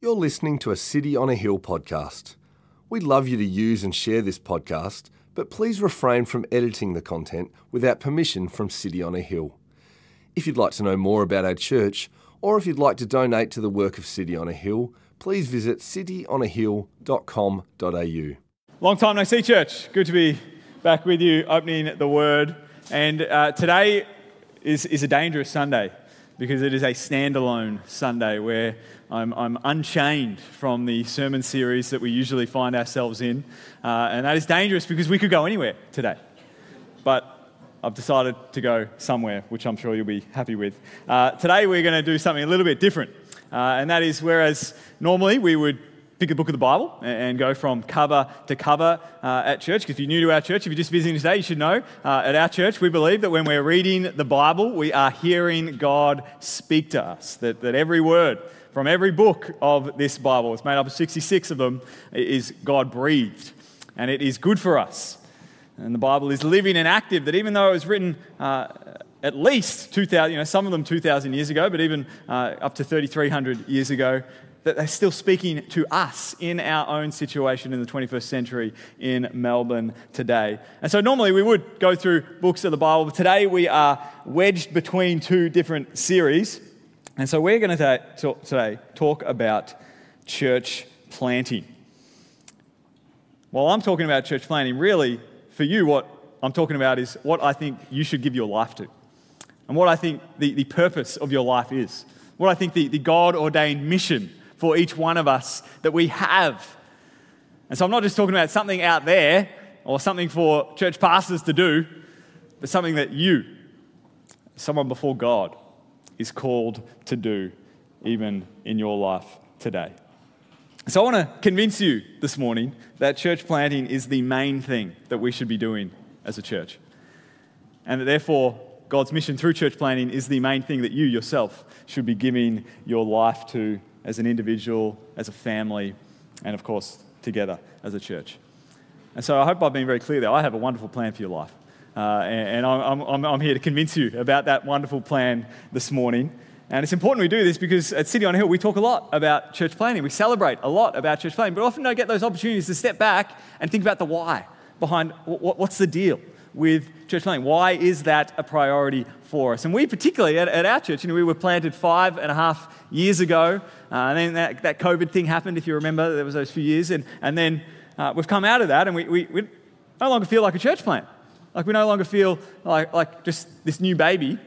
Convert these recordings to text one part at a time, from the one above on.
You're listening to a City on a Hill podcast. We'd love you to use and share this podcast, but please refrain from editing the content without permission from City on a Hill. If you'd like to know more about our church, or if you'd like to donate to the work of City on a Hill, please visit cityonahill.com.au. Long time no see, church. Good to be back with you, opening the Word. And uh, today is, is a dangerous Sunday because it is a standalone Sunday where I'm, I'm unchained from the sermon series that we usually find ourselves in. Uh, and that is dangerous because we could go anywhere today. But I've decided to go somewhere, which I'm sure you'll be happy with. Uh, today we're going to do something a little bit different. Uh, and that is whereas normally we would pick a book of the Bible and go from cover to cover uh, at church. Because if you're new to our church, if you're just visiting today, you should know uh, at our church we believe that when we're reading the Bible, we are hearing God speak to us, that, that every word from every book of this Bible, it's made up of 66 of them, is God breathed. And it is good for us. And the Bible is living and active, that even though it was written uh, at least 2,000, you know, some of them 2,000 years ago, but even uh, up to 3,300 years ago, that they're still speaking to us in our own situation in the 21st century in Melbourne today. And so normally we would go through books of the Bible, but today we are wedged between two different series. And so we're going to today talk about church planting. While I'm talking about church planting, really, for you, what I'm talking about is what I think you should give your life to, and what I think the, the purpose of your life is, what I think the, the God ordained mission for each one of us that we have. And so I'm not just talking about something out there or something for church pastors to do, but something that you, someone before God, is called to do even in your life today. So I want to convince you this morning that church planting is the main thing that we should be doing as a church. And that therefore, God's mission through church planting is the main thing that you yourself should be giving your life to as an individual, as a family, and of course, together as a church. And so I hope I've been very clear there. I have a wonderful plan for your life. Uh, and, I'm, I'm, I'm here to convince you about that wonderful plan this morning. And it's important we do this because at City on Hill, we talk a lot about church planting. We celebrate a lot about church planting, but often don't get those opportunities to step back and think about the why behind what's the deal with church planting. Why is that a priority for us? And we, particularly at, at our church, you know, we were planted five and a half years ago. Uh, and then that, that COVID thing happened, if you remember, there was those few years. And, and then uh, we've come out of that and we, we, we no longer feel like a church plant. Like we no longer feel like, like just this new baby.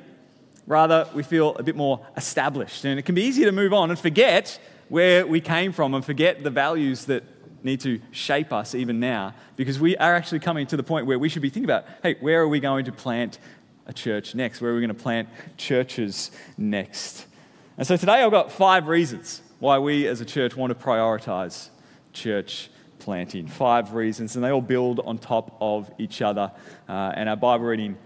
Rather, we feel a bit more established. And it can be easy to move on and forget where we came from and forget the values that need to shape us even now because we are actually coming to the point where we should be thinking about hey, where are we going to plant a church next? Where are we going to plant churches next? And so today I've got five reasons why we as a church want to prioritize church planting. Five reasons, and they all build on top of each other. Uh, and our Bible reading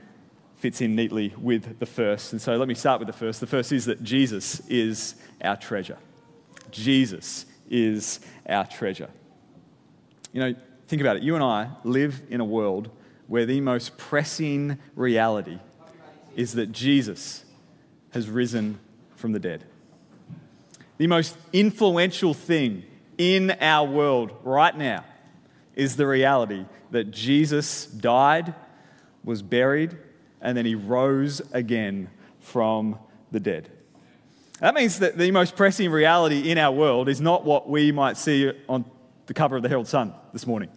fits in neatly with the first. And so let me start with the first. The first is that Jesus is our treasure. Jesus is our treasure. You know, think about it. You and I live in a world where the most pressing reality is that Jesus has risen from the dead. The most influential thing in our world right now is the reality that Jesus died, was buried, and then he rose again from the dead. That means that the most pressing reality in our world is not what we might see on the cover of the Herald Sun this morning,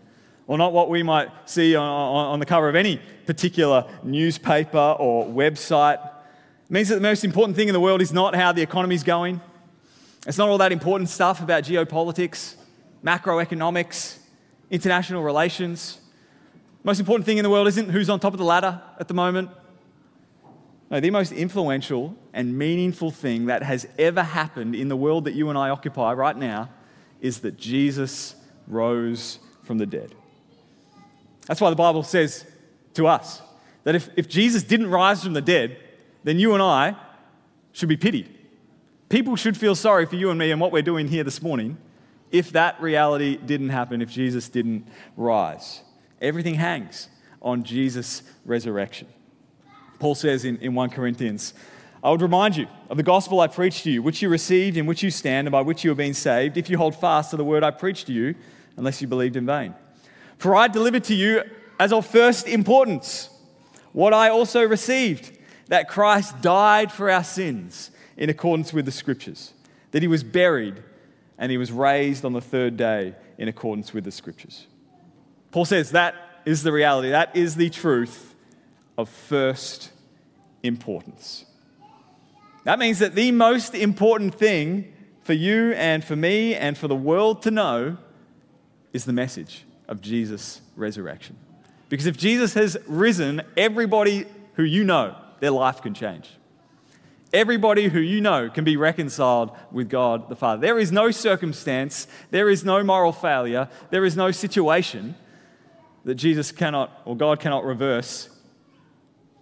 or not what we might see on, on the cover of any particular newspaper or website. It means that the most important thing in the world is not how the economy is going, it's not all that important stuff about geopolitics, macroeconomics, international relations. The most important thing in the world isn't who's on top of the ladder at the moment. No, the most influential and meaningful thing that has ever happened in the world that you and I occupy right now is that Jesus rose from the dead. That's why the Bible says to us that if, if Jesus didn't rise from the dead, then you and I should be pitied. People should feel sorry for you and me and what we're doing here this morning if that reality didn't happen, if Jesus didn't rise. Everything hangs on Jesus' resurrection. Paul says in, in 1 Corinthians, I would remind you of the gospel I preached to you, which you received, in which you stand, and by which you have been saved, if you hold fast to the word I preached to you, unless you believed in vain. For I delivered to you as of first importance what I also received that Christ died for our sins in accordance with the scriptures, that he was buried, and he was raised on the third day in accordance with the scriptures. Paul says that is the reality, that is the truth of first importance. That means that the most important thing for you and for me and for the world to know is the message of Jesus' resurrection. Because if Jesus has risen, everybody who you know, their life can change. Everybody who you know can be reconciled with God the Father. There is no circumstance, there is no moral failure, there is no situation that Jesus cannot or God cannot reverse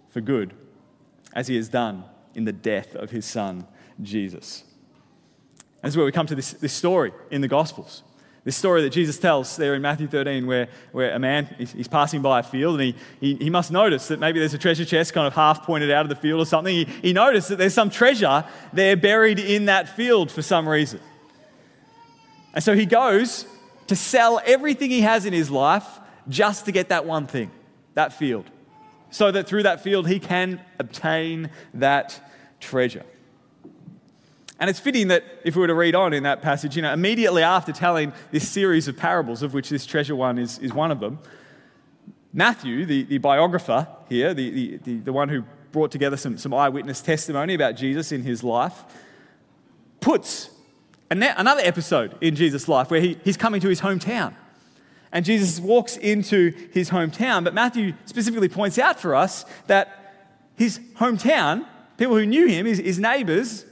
for good, as He has done in the death of His Son, Jesus. This is where we come to this, this story in the Gospels. This story that Jesus tells there in Matthew 13, where, where a man he's passing by a field and he, he, he, must notice that maybe there's a treasure chest kind of half pointed out of the field or something. He, he noticed that there's some treasure there buried in that field for some reason. And so he goes to sell everything he has in his life just to get that one thing, that field, so that through that field he can obtain that treasure. And it's fitting that if we were to read on in that passage, you know, immediately after telling this series of parables, of which this treasure one is, is one of them, Matthew, the, the biographer here, the, the, the, one who brought together some, some eyewitness testimony about Jesus in his life, puts another episode in Jesus' life where he, he's coming to his hometown. And Jesus walks into his hometown, but Matthew specifically points out for us that his hometown, people who knew him, his, his neighbors,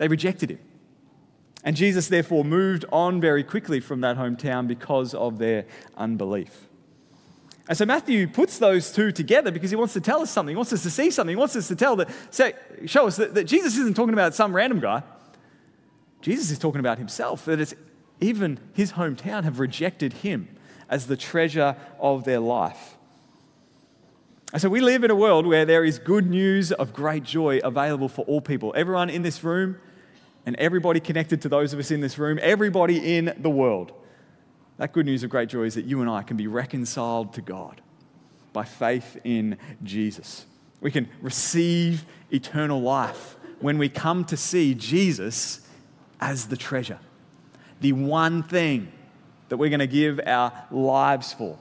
they rejected him. And Jesus, therefore, moved on very quickly from that hometown because of their unbelief. And so Matthew puts those two together because he wants to tell us something. He wants us to see something. He wants us to tell that, say, show us that, that Jesus isn't talking about some random guy. Jesus is talking about himself, that it's even his hometown have rejected him as the treasure of their life. And so we live in a world where there is good news of great joy available for all people. Everyone in this room and everybody connected to those of us in this room, everybody in the world. That good news of great joy is that you and I can be reconciled to God by faith in Jesus. We can receive eternal life when we come to see Jesus as the treasure, the one thing that we're going to give our lives for.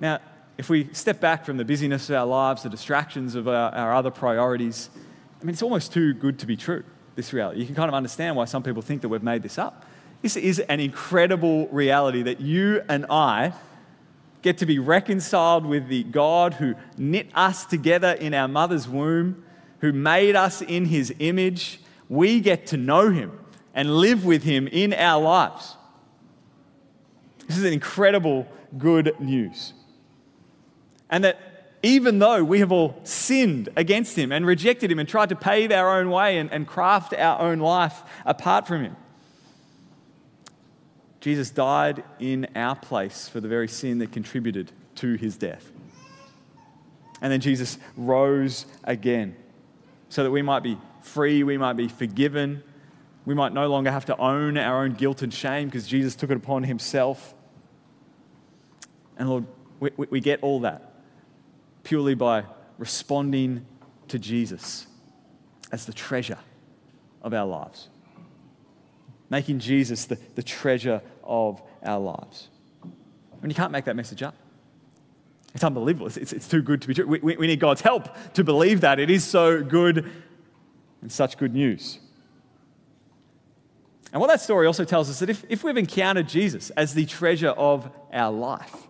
Now, if we step back from the busyness of our lives, the distractions of our, our other priorities, I mean, it's almost too good to be true, this reality. You can kind of understand why some people think that we've made this up. This is an incredible reality that you and I get to be reconciled with the God who knit us together in our mother's womb, who made us in his image. We get to know him and live with him in our lives. This is an incredible good news. And that even though we have all sinned against him and rejected him and tried to pave our own way and, and craft our own life apart from him. Jesus died in our place for the very sin that contributed to his death. And then Jesus rose again so that we might be free, we might be forgiven, we might no longer have to own our own guilt and shame because Jesus took it upon himself. And Lord, we, we get all that purely by responding to Jesus as the treasure of our lives. Making Jesus the, the treasure of our lives. And you can't make that message up. It's unbelievable. It's, it's, it's too good to be true. We, we, we need God's help to believe that. It is so good and such good news. And what that story also tells us is that if, if we've encountered Jesus as the treasure of our life,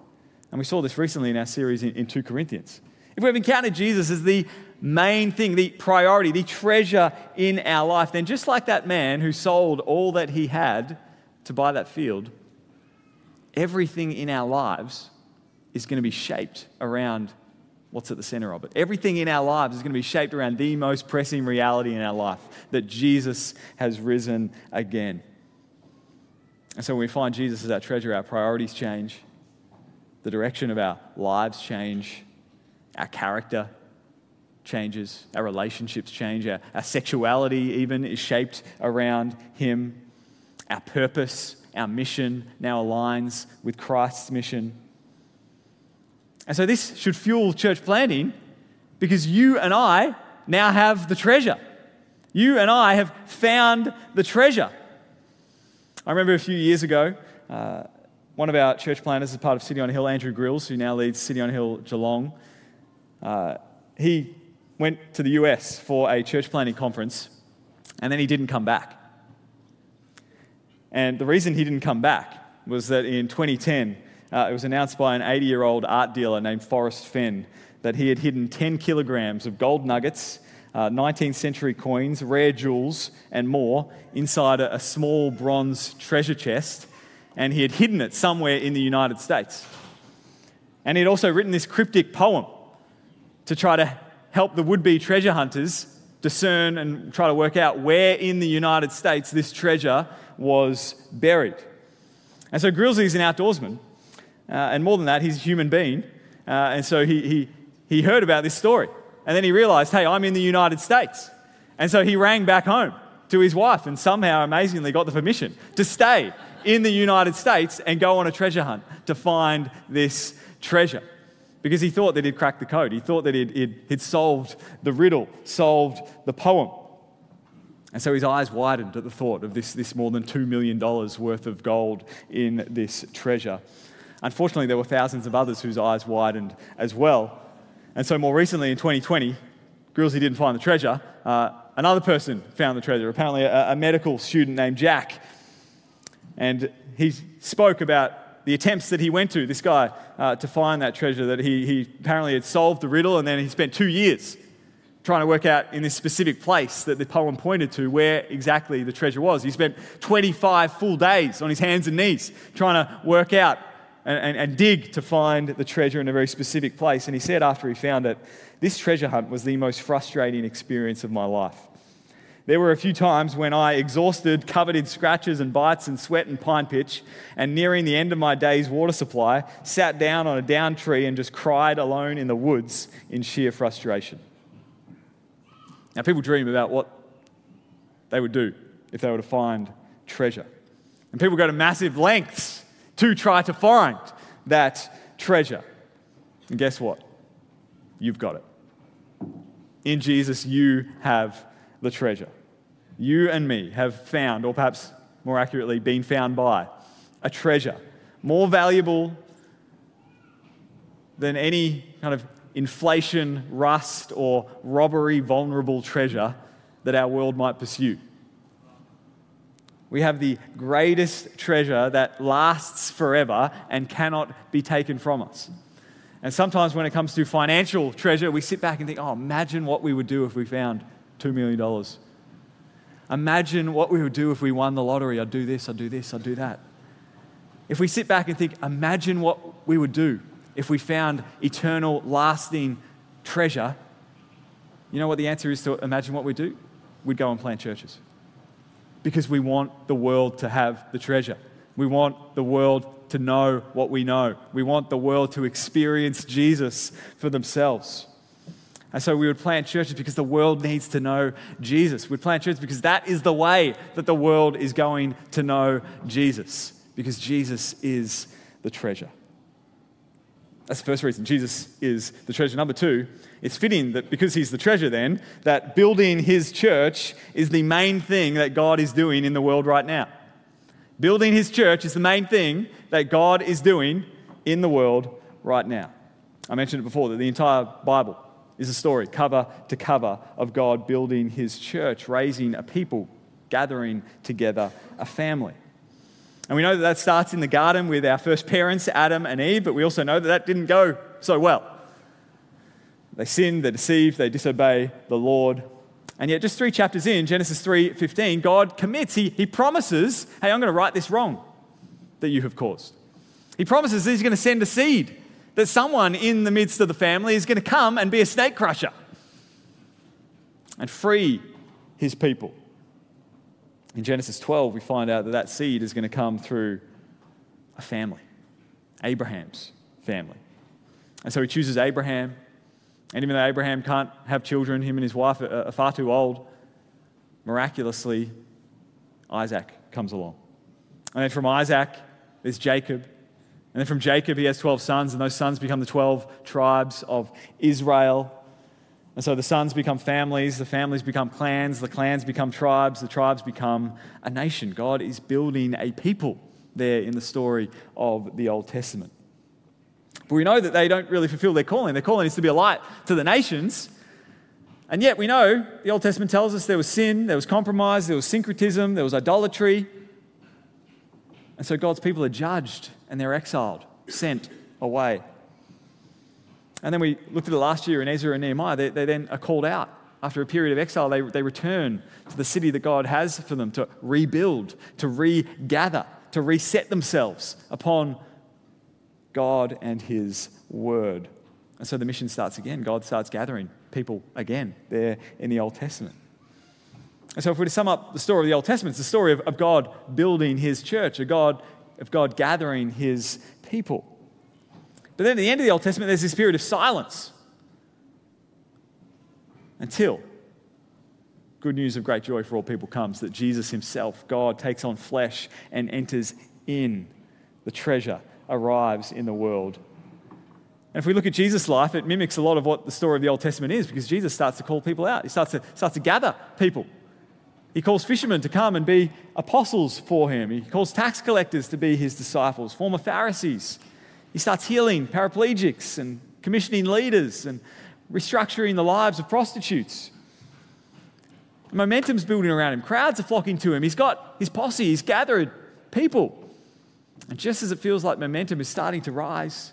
and we saw this recently in our series in, in 2 Corinthians. If we've encountered Jesus as the main thing, the priority, the treasure in our life, then just like that man who sold all that he had to buy that field, everything in our lives is going to be shaped around what's at the center of it. Everything in our lives is going to be shaped around the most pressing reality in our life that Jesus has risen again. And so when we find Jesus as our treasure, our priorities change, the direction of our lives change, our character changes, our relationships change, our, our sexuality even is shaped around Him. Our purpose, our mission now aligns with Christ's mission. And so this should fuel church planting because you and I now have the treasure. You and I have found the treasure. I remember a few years ago, uh, one of our church planters as part of City on Hill, Andrew Grills, who now leads City on Hill Geelong, uh, he went to the US for a church planting conference and then he didn't come back. And the reason he didn't come back was that in 2010, uh, it was announced by an 80 year old art dealer named Forrest Fenn that he had hidden 10 kilograms of gold nuggets, uh, 19th century coins, rare jewels, and more inside a, a small bronze treasure chest, and he had hidden it somewhere in the United States. And he had also written this cryptic poem to try to help the would be treasure hunters discern and try to work out where in the United States this treasure was buried. And so Grillsy is an outdoorsman, uh, and more than that, he's a human being. Uh, and so he, he, he heard about this story. And then he realized, hey, I'm in the United States. And so he rang back home to his wife and somehow amazingly got the permission to stay in the United States and go on a treasure hunt to find this treasure. Because he thought that he'd cracked the code. He thought that he'd, he'd, he'd solved the riddle, solved the poem. And so his eyes widened at the thought of this, this more than $2 million worth of gold in this treasure. Unfortunately, there were thousands of others whose eyes widened as well. And so, more recently in 2020, Grillsy didn't find the treasure. Uh, another person found the treasure, apparently a, a, medical student named Jack. And he spoke about the attempts that he went to, this guy, uh, to find that treasure, that he, he apparently had solved the riddle, and then he spent two years trying to work out in this specific place that the poem pointed to where exactly the treasure was. He spent 25 full days on his hands and knees trying to work out and, and, and, dig to find the treasure in a very specific place. And he said after he found it, this treasure hunt was the most frustrating experience of my life. There were a few times when I, exhausted, covered in scratches and bites and sweat and pine pitch, and nearing the end of my day's water supply, sat down on a down tree and just cried alone in the woods in sheer frustration. Now, people dream about what they would do if they were to find treasure. And people go to massive lengths to try to find that treasure. And guess what? You've got it. In Jesus, you have the treasure. You and me have found, or perhaps more accurately, been found by, a treasure more valuable than any kind of inflation, rust, or robbery vulnerable treasure that our world might pursue. We have the greatest treasure that lasts forever and cannot be taken from us. And sometimes when it comes to financial treasure, we sit back and think, oh, imagine what we would do if we found $2 million. Imagine what we would do if we won the lottery. I'd do this, I'd do this, I'd do that. If we sit back and think, imagine what we would do if we found eternal, lasting treasure, you know what the answer is to imagine what we do? We'd go and plant churches because we want the world to have the treasure. We want the world to know what we know. We want the world to experience Jesus for themselves. And so we would plant churches because the world needs to know Jesus. We'd plant churches because that is the way that the world is going to know Jesus, because Jesus is the treasure. That's the first reason. Jesus is the treasure. Number two, it's fitting that because he's the treasure, then, that building his church is the main thing that God is doing in the world right now. Building his church is the main thing that God is doing in the world right now. I mentioned it before that the entire Bible is a story, cover to cover, of God building his church, raising a people, gathering together a family. And we know that that starts in the garden with our first parents, Adam and Eve, but we also know that that didn't go so well. They sin, they deceive, they disobey the Lord. And yet, just three chapters in, Genesis 3:15, God commits, he, he promises, hey, I'm going to right this wrong that you have caused. He promises that he's going to send a seed, that someone in the midst of the family is going to come and be a snake crusher and free his people. In Genesis 12, we find out that that seed is going to come through a family, Abraham's family. And so he chooses Abraham And even though Abraham can't have children, him and his wife are far too old, miraculously, Isaac comes along. And then from Isaac, there's Jacob. And then from Jacob, he has 12 sons, and those sons become the 12 tribes of Israel. And so the sons become families, the families become clans, the clans become tribes, the tribes become a nation. God is building a people there in the story of the Old Testament. But we know that they don't really fulfill their calling. Their calling is to be a light to the nations. And yet we know the Old Testament tells us there was sin, there was compromise, there was syncretism, there was idolatry. And so God's people are judged and they're exiled, sent away. And then we looked at it last year in Ezra and Nehemiah. They, they then are called out. After a period of exile, they, they return to the city that God has for them to rebuild, to regather, to reset themselves upon God and His Word. And so the mission starts again. God starts gathering people again there in the Old Testament. And so, if we were to sum up the story of the Old Testament, it's the story of, of God building His church, of God, of God gathering His people. But then at the end of the Old Testament, there's this period of silence until good news of great joy for all people comes that Jesus Himself, God, takes on flesh and enters in the treasure arrives in the world. And if we look at Jesus' life, it mimics a lot of what the story of the Old Testament is because Jesus starts to call people out. He starts to, starts to gather people. He calls fishermen to come and be apostles for him. He calls tax collectors to be his disciples, former Pharisees. He starts healing paraplegics and commissioning leaders and restructuring the lives of prostitutes. Momentum's building around him. Crowds are flocking to him. He's got his posse, he's gathered people. And just as it feels like momentum is starting to rise,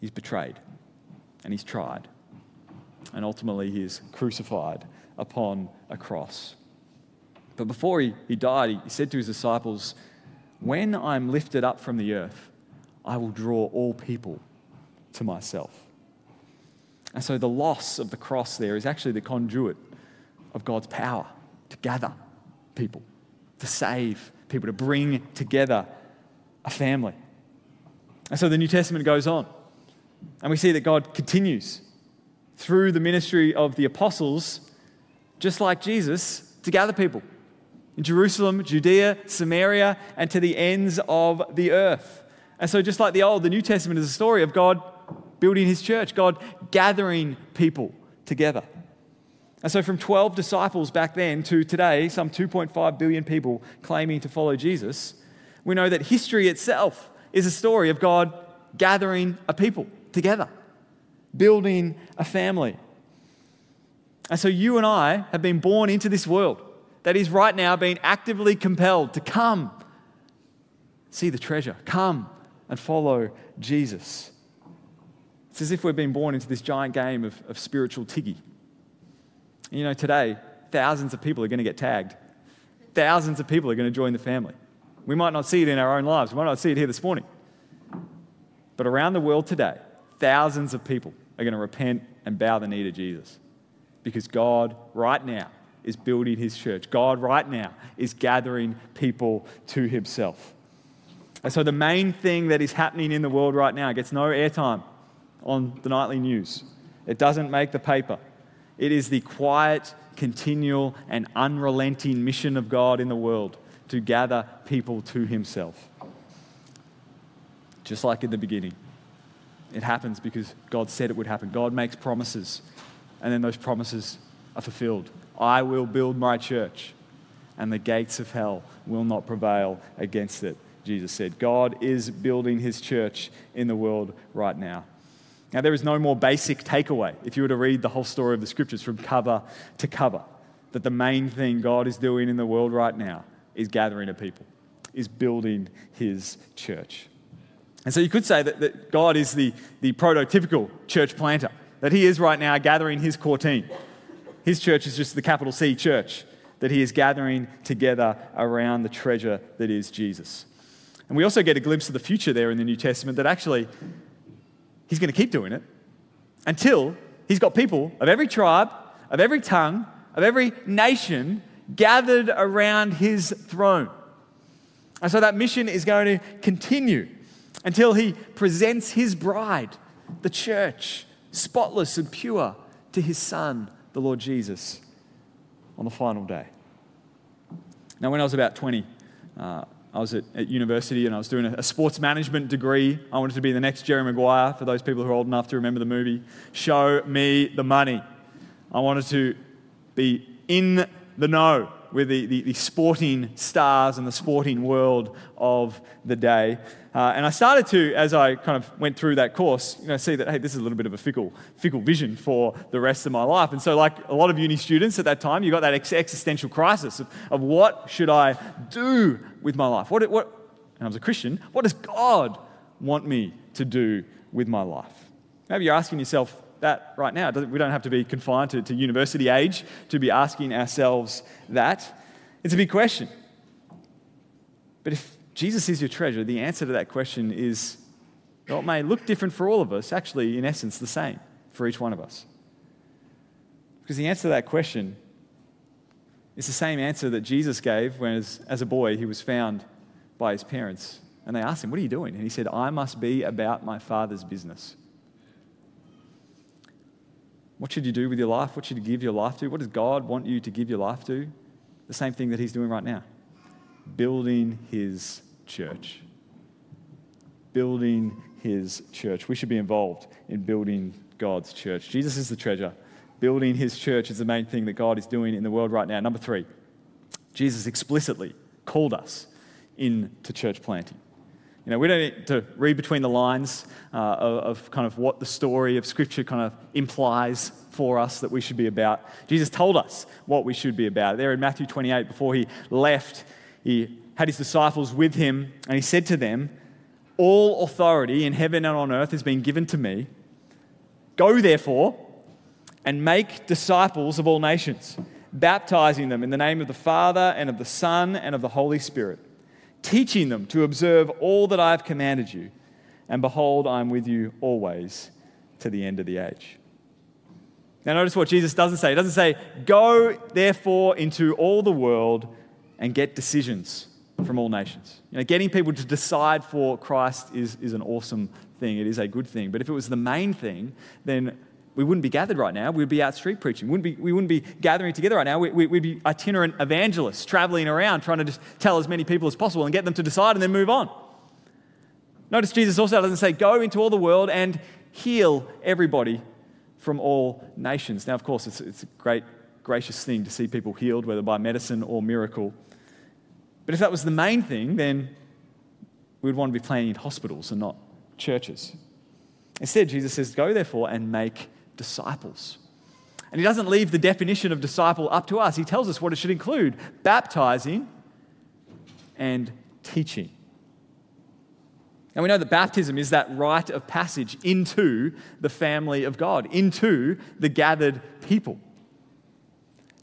he's betrayed and he's tried. And ultimately, he is crucified upon a cross. But before he, he died, he said to his disciples, When I'm lifted up from the earth, I will draw all people to myself. And so the loss of the cross there is actually the conduit of God's power to gather people, to save people, to bring together a family. And so the New Testament goes on. And we see that God continues through the ministry of the apostles, just like Jesus, to gather people Jerusalem, Judea, Samaria, and to the ends of the earth. And so, just like the Old, the New Testament is a story of God building his church, God gathering people together. And so, from 12 disciples back then to today, some 2.5 billion people claiming to follow Jesus, we know that history itself is a story of God gathering a people together, building a family. And so you and I have been born into this world that is right now being actively compelled to come, see the treasure, come and follow Jesus. It's as if we've been born into this giant game of, of spiritual tiggy. And you know, today, thousands of people are going to get tagged. Thousands of people are going to join the family. We might not see it in our own lives. We might not see it here this morning. But around the world today, thousands of people are going to repent and bow the knee to Jesus. Because God, right now, is building his church. God, right now, is gathering people to himself. And so, the main thing that is happening in the world right now gets no airtime on the nightly news. It doesn't make the paper. It is the quiet, continual, and unrelenting mission of God in the world to gather people to himself. Just like in the beginning. It happens because God said it would happen. God makes promises, and then those promises are fulfilled. I will build my church, and the gates of hell will not prevail against it, Jesus said. God is building his church in the world right now. Now, there is no more basic takeaway if you were to read the whole story of the scriptures from cover to cover, that the main thing God is doing in the world right now is gathering a people, is building his church. And so you could say that, that God is the, the prototypical church planter, that he is right now gathering his core team. His church is just the capital C church, that he is gathering together around the treasure that is Jesus. And we also get a glimpse of the future there in the New Testament that actually he's going to keep doing it until he's got people of every tribe, of every tongue, of every nation gathered around his throne. And so that mission is going to continue until he presents his bride, the church, spotless and pure, to his Son, the Lord Jesus, on the final day. Now, when I was about 20, uh, I was at, at, university and I was doing a, a, sports management degree. I wanted to be the next Jerry Maguire, for those people who are old enough to remember the movie. Show me the money. I wanted to be in the know with the, the, the, sporting stars and the sporting world of the day. Uh, and I started to, as I kind of went through that course, you know, see that, hey, this is a little bit of a fickle, fickle vision for the rest of my life. And so, like a lot of uni students at that time, you got that ex- existential crisis of, of what should I do with my life? What, what, and I was a Christian, what does God want me to do with my life? Maybe you're asking yourself, that right now. We don't have to be confined to, to university age to be asking ourselves that. It's a big question. But if Jesus is your treasure, the answer to that question is well, it may look different for all of us, actually, in essence, the same for each one of us. Because the answer to that question is the same answer that Jesus gave when, as, as a boy, he was found by his parents. And they asked him, What are you doing? And he said, I must be about my father's business. What should you do with your life? What should you give your life to? What does God want you to give your life to? The same thing that He's doing right now building His church. Building His church. We should be involved in building God's church. Jesus is the treasure. Building His church is the main thing that God is doing in the world right now. Number three, Jesus explicitly called us into church planting. You know, we don't need to read between the lines uh, of, of, kind of what the story of Scripture kind of implies for us that we should be about. Jesus told us what we should be about. There in Matthew 28, before he left, he had his disciples with him, and he said to them, All authority in heaven and on earth has been given to me. Go therefore and make disciples of all nations, baptizing them in the name of the Father and of the Son and of the Holy Spirit teaching them to observe all that I have commanded you. And behold, I am with you always to the end of the age. Now, notice what Jesus doesn't say. He doesn't say, Go therefore into all the world and get decisions from all nations. You know, getting people to decide for Christ is, is an awesome thing. It is a good thing. But if it was the main thing, then we wouldn't be gathered right now. We'd be out street preaching. We wouldn't be, we wouldn't be gathering together right now. We, would be itinerant evangelists traveling around trying to just tell as many people as possible and get them to decide and then move on. Notice Jesus also doesn't say, go into all the world and heal everybody from all nations. Now, of course, it's, it's a great, gracious thing to see people healed, whether by medicine or miracle. But if that was the main thing, then we would want to be planning in hospitals and not churches. Instead, Jesus says, Go therefore and make disciples. And he doesn't leave the definition of disciple up to us. He tells us what it should include baptizing and teaching. And we know that baptism is that rite of passage into the family of God, into the gathered people.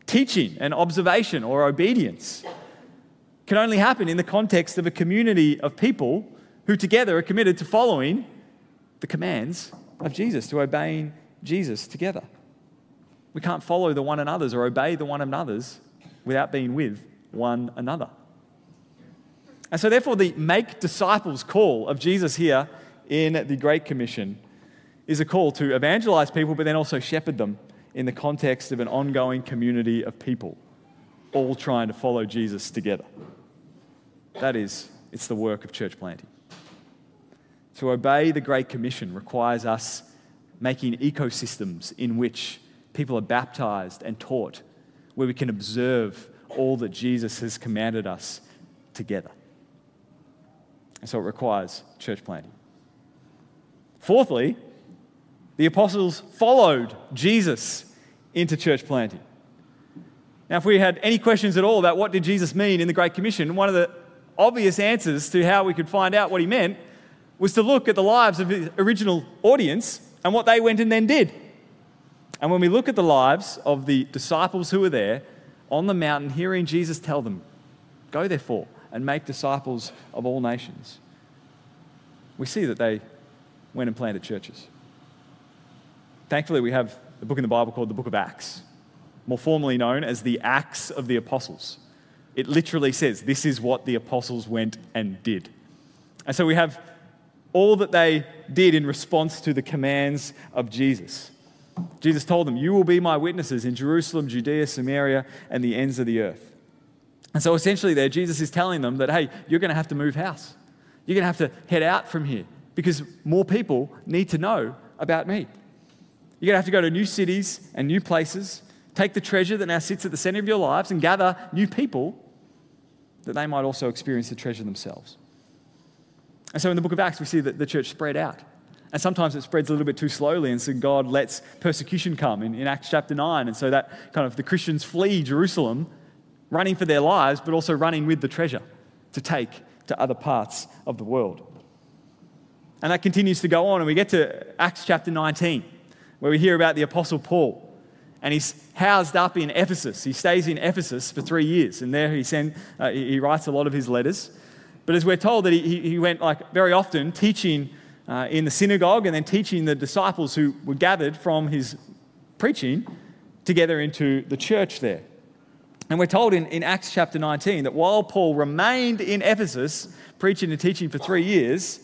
Teaching and observation or obedience can only happen in the context of a community of people who together are committed to following the commands of Jesus, to obeying Jesus together. We can't follow the one another's or obey the one another's without being with one another. And so, therefore, the make disciples call of Jesus here in the Great Commission is a call to evangelize people, but then also shepherd them in the context of an ongoing community of people, all trying to follow Jesus together. That is, it's the work of church planting. To obey the Great Commission requires us making ecosystems in which people are baptized and taught, where we can observe all that Jesus has commanded us together. And so it requires church planting. Fourthly, the apostles followed Jesus into church planting. Now, if we had any questions at all about what did Jesus mean in the Great Commission, one of the obvious answers to how we could find out what he meant was to look at the lives of the original audience and what they went and then did. And when we look at the lives of the disciples who were there on the mountain, hearing Jesus tell them, Go therefore and make disciples of all nations, we see that they went and planted churches. Thankfully, we have the book in the Bible called the Book of Acts, more formally known as the Acts of the Apostles. It literally says this is what the apostles went and did. And so we have all that they did in response to the commands of Jesus. Jesus told them, You will be my witnesses in Jerusalem, Judea, Samaria, and the ends of the earth. And so essentially, there, Jesus is telling them that, hey, you're going to have to move house. You're going to have to head out from here because more people need to know about me. You're going to have to go to new cities and new places, take the treasure that now sits at the center of your lives, and gather new people that they might also experience the treasure themselves. And so in the book of Acts, we see that the church spread out. And sometimes it spreads a little bit too slowly, and so God lets persecution come in, in Acts chapter 9. And so that kind of the Christians flee Jerusalem, running for their lives, but also running with the treasure to take to other parts of the world. And that continues to go on, and we get to Acts chapter 19, where we hear about the Apostle Paul. And he's housed up in Ephesus. He stays in Ephesus for three years, and there he, send, uh, he writes a lot of his letters. But as we're told that he, he went like very often teaching uh, in the synagogue and then teaching the disciples who were gathered from his preaching together into the church there. And we're told in, in Acts chapter 19 that while Paul remained in Ephesus preaching and teaching for three years,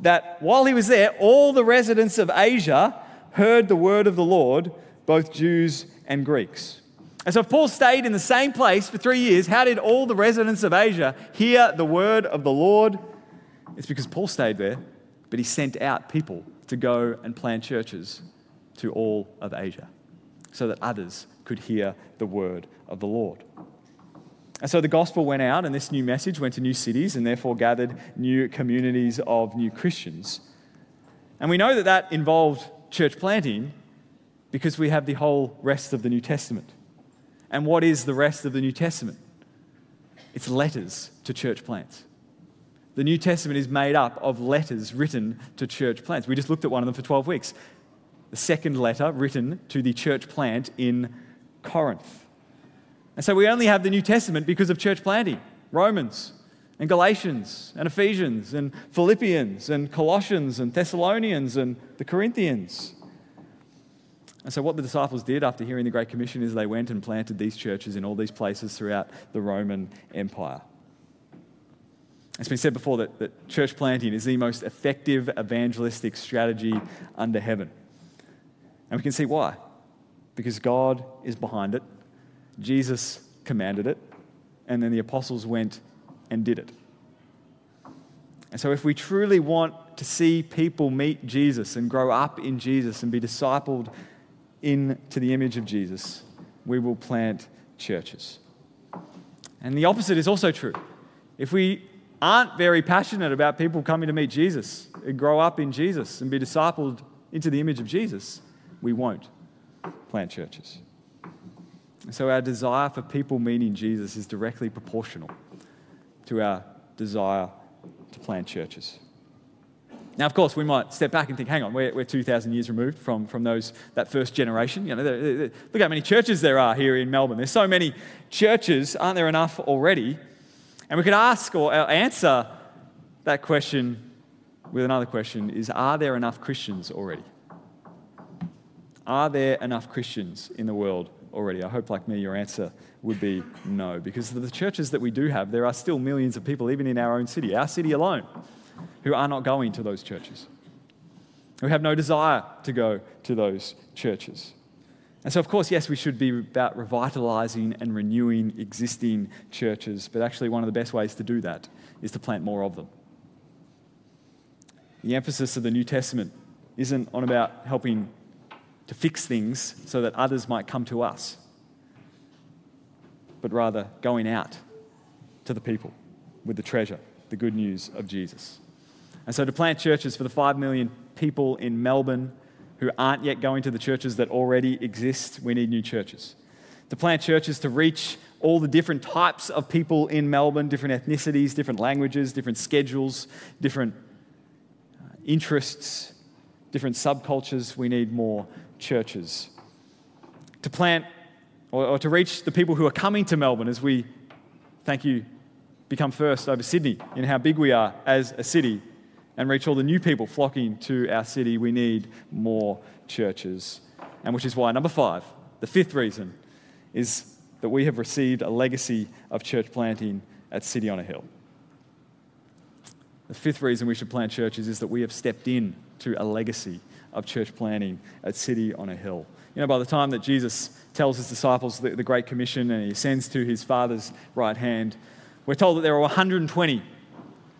that while he was there, all the residents of Asia heard the word of the Lord, both Jews and Greeks. And so, if Paul stayed in the same place for three years, how did all the residents of Asia hear the word of the Lord? It's because Paul stayed there, but he sent out people to go and plant churches to all of Asia so that others could hear the word of the Lord. And so the gospel went out, and this new message went to new cities and therefore gathered new communities of new Christians. And we know that that involved church planting because we have the whole rest of the New Testament. And what is the rest of the New Testament? It's letters to church plants. The New Testament is made up of letters written to church plants. We just looked at one of them for 12 weeks. The second letter written to the church plant in Corinth. And so we only have the New Testament because of church planting Romans and Galatians and Ephesians and Philippians and Colossians and Thessalonians and the Corinthians. And so, what the disciples did after hearing the Great Commission is they went and planted these churches in all these places throughout the Roman Empire. It's been said before that, that church planting is the most effective evangelistic strategy under heaven. And we can see why. Because God is behind it, Jesus commanded it, and then the apostles went and did it. And so, if we truly want to see people meet Jesus and grow up in Jesus and be discipled into the image of Jesus, we will plant churches. And the opposite is also true. If we aren't very passionate about people coming to meet Jesus and grow up in Jesus and be discipled into the image of Jesus, we won't plant churches. So, our desire for people meeting Jesus is directly proportional to our desire to plant churches. Now, of course, we might step back and think, hang on, we're, we're 2,000 years removed from, from those, that first generation. You know, they're, they're, look how many churches there are here in Melbourne. There's so many churches, aren't there enough already? And we could ask or uh, answer that question with another question is, are there enough Christians already? Are there enough Christians in the world already? I hope, like me, your answer would be no, because the churches that we do have, there are still millions of people, even in our own city, our city alone who are not going to those churches, who have no desire to go to those churches. And so, of course, yes, we should be about revitalizing and renewing existing churches, but actually, one of the best ways to do that is to plant more of them. The emphasis of the New Testament isn't on about helping to fix things so that others might come to us, but rather going out to the people with the treasure, the good news of Jesus. And so to plant churches for the 5 million people in Melbourne who aren't yet going to the churches that already exist, we need new churches. To plant churches to reach all the different types of people in Melbourne, different ethnicities, different languages, different schedules, different uh, interests, different subcultures, we need more churches. To plant or, or, to reach the people who are coming to Melbourne as we, thank you, become first over Sydney in how big we are as a city and reach all the new people flocking to our city, we need more churches. And which is why, number five, the fifth reason is that we have received a legacy of church planting at City on a Hill. The fifth reason we should plant churches is that we have stepped in to a legacy of church planting at City on a Hill. You know, by the time that Jesus tells his disciples the, the Great Commission and he ascends to his Father's right hand, we're told that there are 120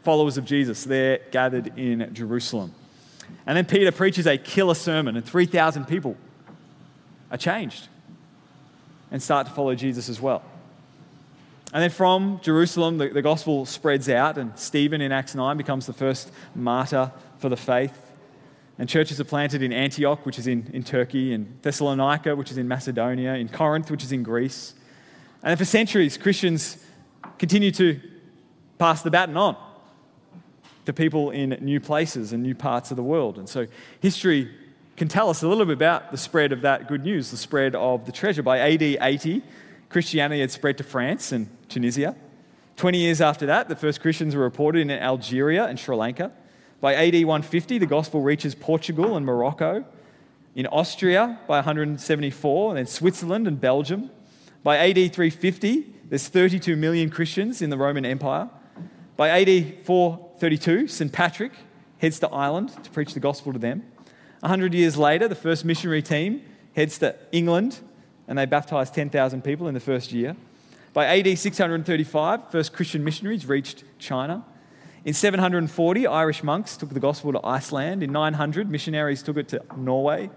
followers of Jesus there gathered in Jerusalem. And then Peter preaches a killer sermon, and 3,000 people are changed and start to follow Jesus as well. And then from Jerusalem, the, the gospel spreads out, and Stephen in Acts 9 becomes the first martyr for the faith. And churches are planted in Antioch, which is in, in Turkey, in Thessalonica, which is in Macedonia, in Corinth, which is in Greece. And for centuries, Christians continue to pass the baton on to people in new places and new parts of the world. And so history can tell us a little bit about the spread of that good news, the spread of the treasure. By AD 80, Christianity had spread to France and Tunisia. 20 years after that, the first Christians were reported in Algeria and Sri Lanka. By AD 150, the gospel reaches Portugal and Morocco. In Austria by 174, and then Switzerland and Belgium. By AD 350, there's 32 million Christians in the Roman Empire. By AD 432, St. Patrick heads to Ireland to preach the gospel to them. Hundred years later, the first missionary team heads to England and they baptized 10,000 people in the first year. By AD 635, first Christian missionaries reached China. In 740, Irish monks took the gospel to Iceland. In 900, missionaries took it to Norway.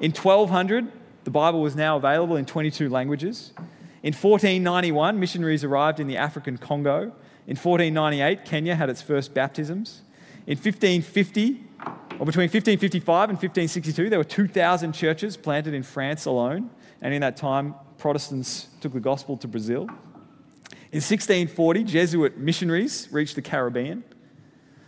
In 1200, the Bible was now available in 22 languages. In 1491, missionaries arrived in the African Congo. In 1498, Kenya had its first baptisms. In 1550, or between 1555 and 1562, there were 2,000 churches planted in France alone. And in that time, Protestants took the gospel to Brazil. In 1640, Jesuit missionaries reached the Caribbean.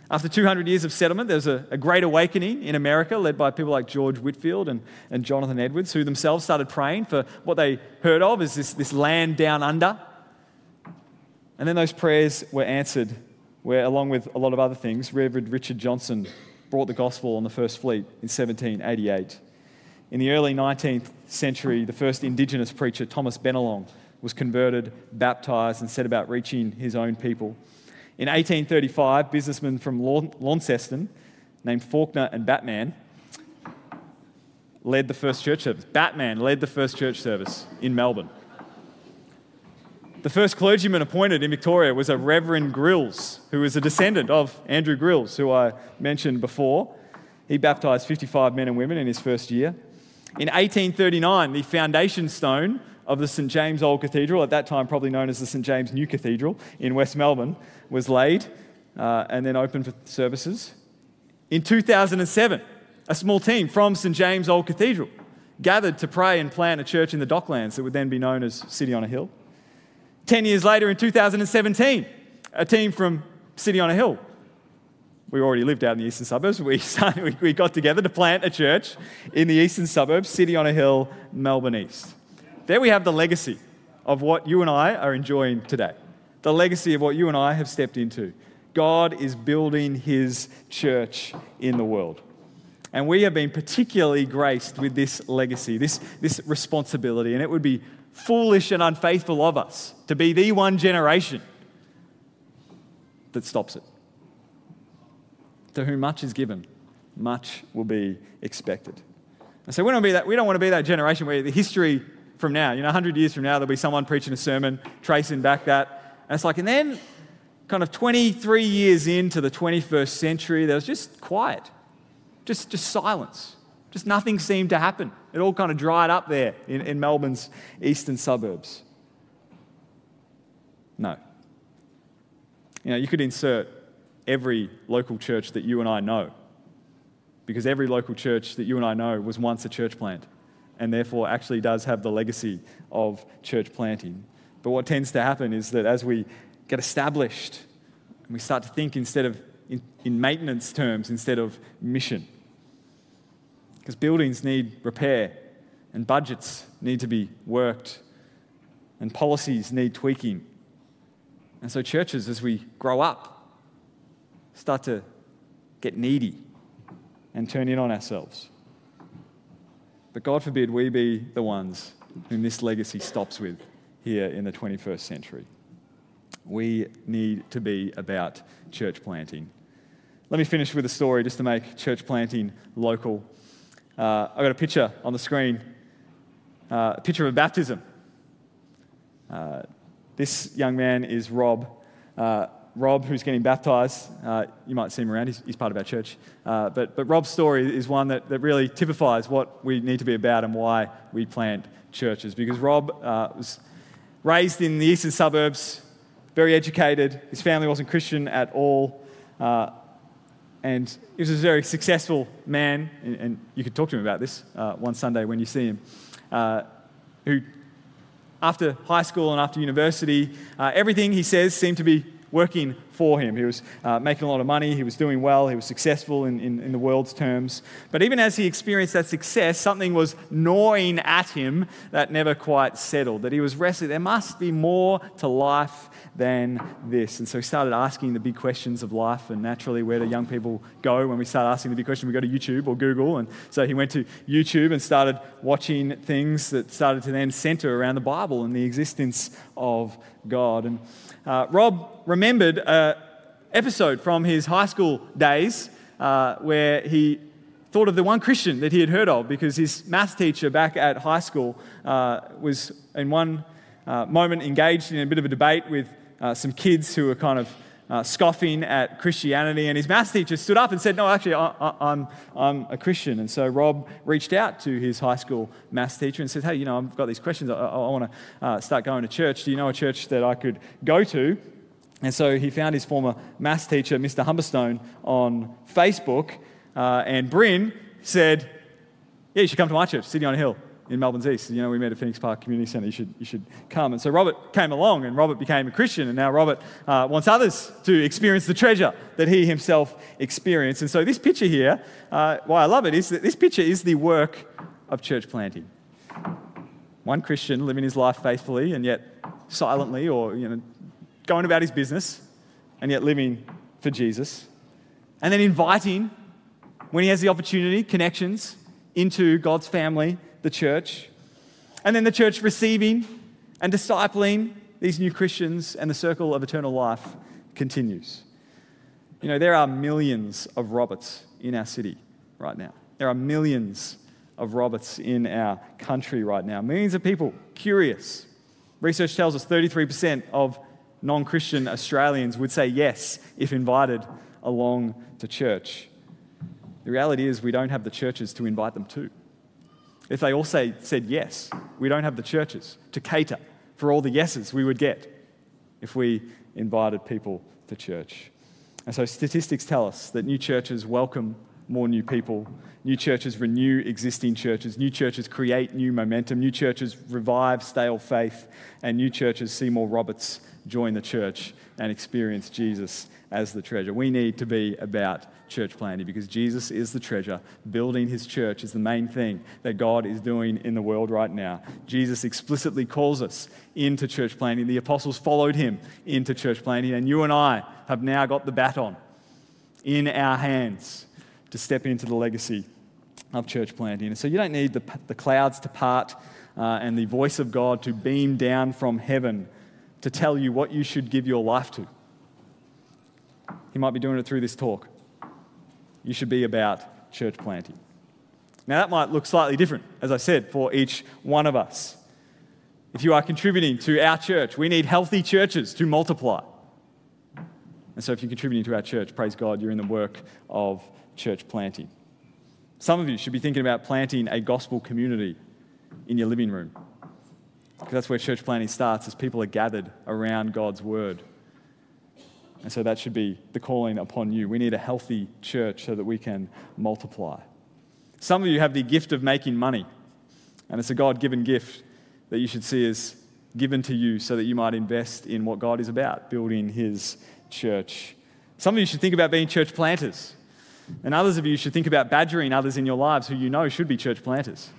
After 200 years of settlement, there was a, a, great awakening in America led by people like George Whitefield and, and Jonathan Edwards, who themselves started praying for what they heard of as this, this land down under. And then those prayers were answered, where, along with a lot of other things, Reverend Richard Johnson brought the gospel on the first fleet in 1788. In the early 19th century, the first Indigenous preacher, Thomas Bennelong, was converted, baptized, and set about reaching his own people. In 1835, businessmen from Launceston named Fawkner and Batman led the first church service. Batman led the first church service in Melbourne. The first clergyman appointed in Victoria was a Reverend Grills, who was a descendant of Andrew Grills, who I mentioned before. He baptized 55 men and women in his first year. In 1839, the foundation stone of the St. James Old Cathedral, at that time probably known as the St. James New Cathedral in West Melbourne, was laid uh, and then opened for services. In 2007, a small team from St. James Old Cathedral gathered to pray and plant a church in the docklands that would then be known as City on a Hill. Ten years later, in 2017, a team from City on a Hill we already lived out in the eastern suburbs. We, started, we got together to plant a church in the eastern suburbs, City on a Hill, Melbourne East. There we have the legacy of what you and I are enjoying today. The legacy of what you and I have stepped into. God is building his church in the world. And we have been particularly graced with this legacy, this, this responsibility. And it would be foolish and unfaithful of us to be the one generation that stops it. To whom much is given, much will be expected. And so we don't, be that, we don't want to be that generation where the history from now, you know, 100 years from now, there'll be someone preaching a sermon, tracing back that. And it's like, and then kind of 23 years into the 21st century, there was just quiet, just, just silence. Just nothing seemed to happen. It all kind of dried up there in, in Melbourne's eastern suburbs. No. You know, you could insert every local church that you and I know. Because every local church that you and I know was once a church plant and therefore actually does have the legacy of church planting. But what tends to happen is that as we get established and we start to think instead of in, in maintenance terms instead of mission, because buildings need repair and budgets need to be worked and policies need tweaking. And so, churches, as we grow up, start to get needy and turn in on ourselves. But God forbid we be the ones whom this legacy stops with here in the 21st century. We need to be about church planting Let me finish with a story just to make church planting local. Uh, I've got a picture on the screen, uh, a picture of a baptism. Uh, this young man is Rob. Uh, Rob, who's getting baptized, uh, you might see him around, he's, he's part of our church. Uh, but, but Rob's story is one that, that really typifies what we need to be about and why we plant churches. Because Rob was raised in the eastern suburbs, very educated, his family wasn't Christian at all. Uh, and he was a very successful man, and, and you could talk to him about this uh, one Sunday when you see him, uh, who after high school and after university, everything he says seemed to be working for him. He was uh, making a lot of money, he was doing well, he was successful in, in, in, the world's terms. But even as he experienced that success, something was gnawing at him that never quite settled, that he was wrestling. There must be more to life than this. And so he started asking the big questions of life, and naturally, where do young people go when we start asking the big question? We go to YouTube or Google. And so he went to YouTube and started watching things that started to then center around the Bible and the existence of God. And uh, Rob remembered an episode from his high school days uh, where he thought of the one Christian that he had heard of because his math teacher back at high school uh, was in one uh, moment engaged in a bit of a debate with uh, some kids who were kind of uh, scoffing at Christianity. And his maths teacher stood up and said, No, actually, I, am I'm, I'm a Christian. And so Rob reached out to his high school maths teacher and said, Hey, you know, I've got these questions. I, I, I want to uh, start going to church. Do you know a church that I could go to? And so he found his former maths teacher, Mr. Humberstone, on Facebook. Uh, and Bryn said, Yeah, you should come to my church, City on a Hill in Melbourne's East. You know, we met at Phoenix Park Community Centre. You should, you should come. And so Robert came along, and Robert became a Christian. And now Robert uh, wants others to experience the treasure that he himself experienced. And so this picture here, uh, why I love it, is that this picture is the work of church planting. One Christian living his life faithfully and yet silently, or you know, going about his business, and yet living for Jesus. And then inviting, when he has the opportunity, connections into God's family the church. And then the church receiving and discipling these new Christians, and the circle of eternal life continues. You know, there are millions of Roberts in our city right now. There are millions of Roberts in our country right now. Millions of people curious. Research tells us 33% of non Christian Australians would say yes if invited along to church. The reality is, we don't have the churches to invite them to. If they all say, said yes, we don't have the churches to cater for all the yeses we would get if we invited people to church. And so statistics tell us that new churches welcome more new people. New churches renew existing churches. New churches create new momentum. New churches revive stale faith. And new churches see more Roberts join the church and experience Jesus as the treasure. We need to be about church planting because Jesus is the treasure. Building his church is the main thing that God is doing in the world right now. Jesus explicitly calls us into church planting. The apostles followed him into church planting, and you and I have now got the baton in our hands to step into the legacy of church planting. And so you don't need the, the clouds to part uh, and the voice of God to beam down from heaven to tell you what you should give your life to. He might be doing it through this talk. You should be about church planting. Now, that might look slightly different, as I said, for each one of us. If you are contributing to our church, we need healthy churches to multiply. And so, if you're contributing to our church, praise God, you're in the work of church planting. Some of you should be thinking about planting a gospel community in your living room. Because that's where church planting starts, as people are gathered around God's word. And so that should be the calling upon you. We need a healthy church so that we can multiply. Some of you have the gift of making money, and it's a God given gift that you should see as given to you so that you might invest in what God is about, building His church. Some of you should think about being church planters, and others of you should think about badgering others in your lives who you know should be church planters.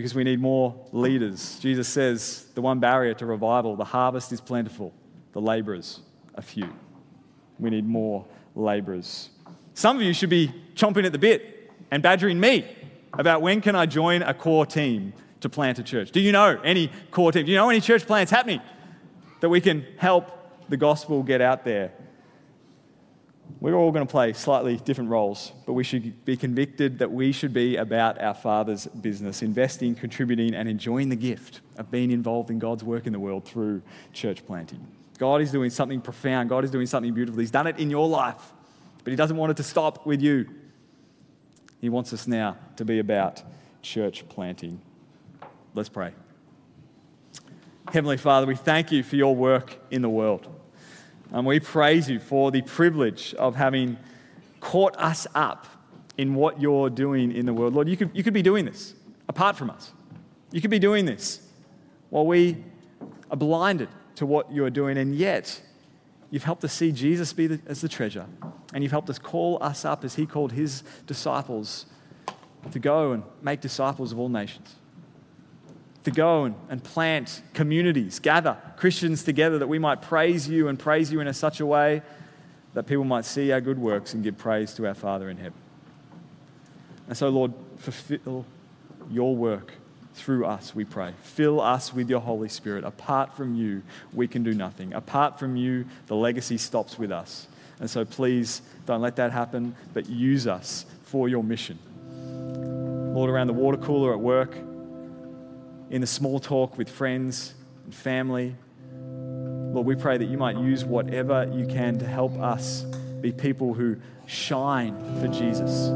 Because we need more leaders. Jesus says the one barrier to revival, the harvest is plentiful, the laborers are few. We need more laborers. Some of you should be chomping at the bit and badgering me about when can I join a core team to plant a church. Do you know any core team? Do you know any church plants happening that we can help the gospel get out there? We're all going to play slightly different roles, but we should be convicted that we should be about our Father's business, investing, contributing, and enjoying the gift of being involved in God's work in the world through church planting. God is doing something profound. God is doing something beautiful. He's done it in your life, but He doesn't want it to stop with you. He wants us now to be about church planting. Let's pray. Heavenly Father, we thank you for your work in the world. And we praise you for the privilege of having caught us up in what you're doing in the world. Lord, you could, you could be doing this apart from us. You could be doing this while we are blinded to what you're doing, and yet you've helped us see Jesus be the, as the treasure, and you've helped us call us up as he called his disciples to go and make disciples of all nations to go and, and plant communities, gather Christians together that we might praise you and praise you in a such a way that people might see our good works and give praise to our Father in heaven. And so, Lord, fulfill your work through us, we pray. Fill us with your Holy Spirit. Apart from you, we can do nothing. Apart from you, the legacy stops with us. And so, please don't let that happen, but use us for your mission. Lord, around the water cooler at work, in the small talk with friends and family. Lord, we pray that you might use whatever you can to help us be people who shine for Jesus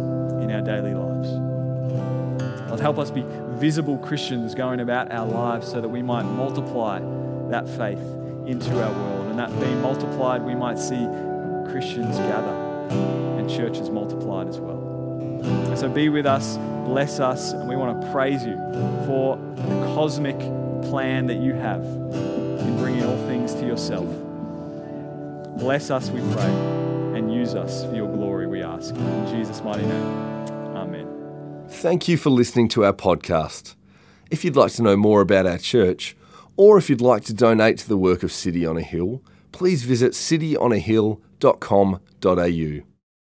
in our daily lives. Lord, help us be visible Christians going about our lives so that we might multiply that faith into our world. And that being multiplied, we might see Christians gather and churches multiplied as well. And so be with us, bless us, and we want to praise you for the cosmic plan that you have in bringing all things to yourself. Bless us, we pray, and use us for your glory, we ask. In Jesus' mighty name, amen. Thank you for listening to our podcast. If you'd like to know more about our church, or if you'd like to donate to the work of City on a Hill, please visit cityonahill.com.au.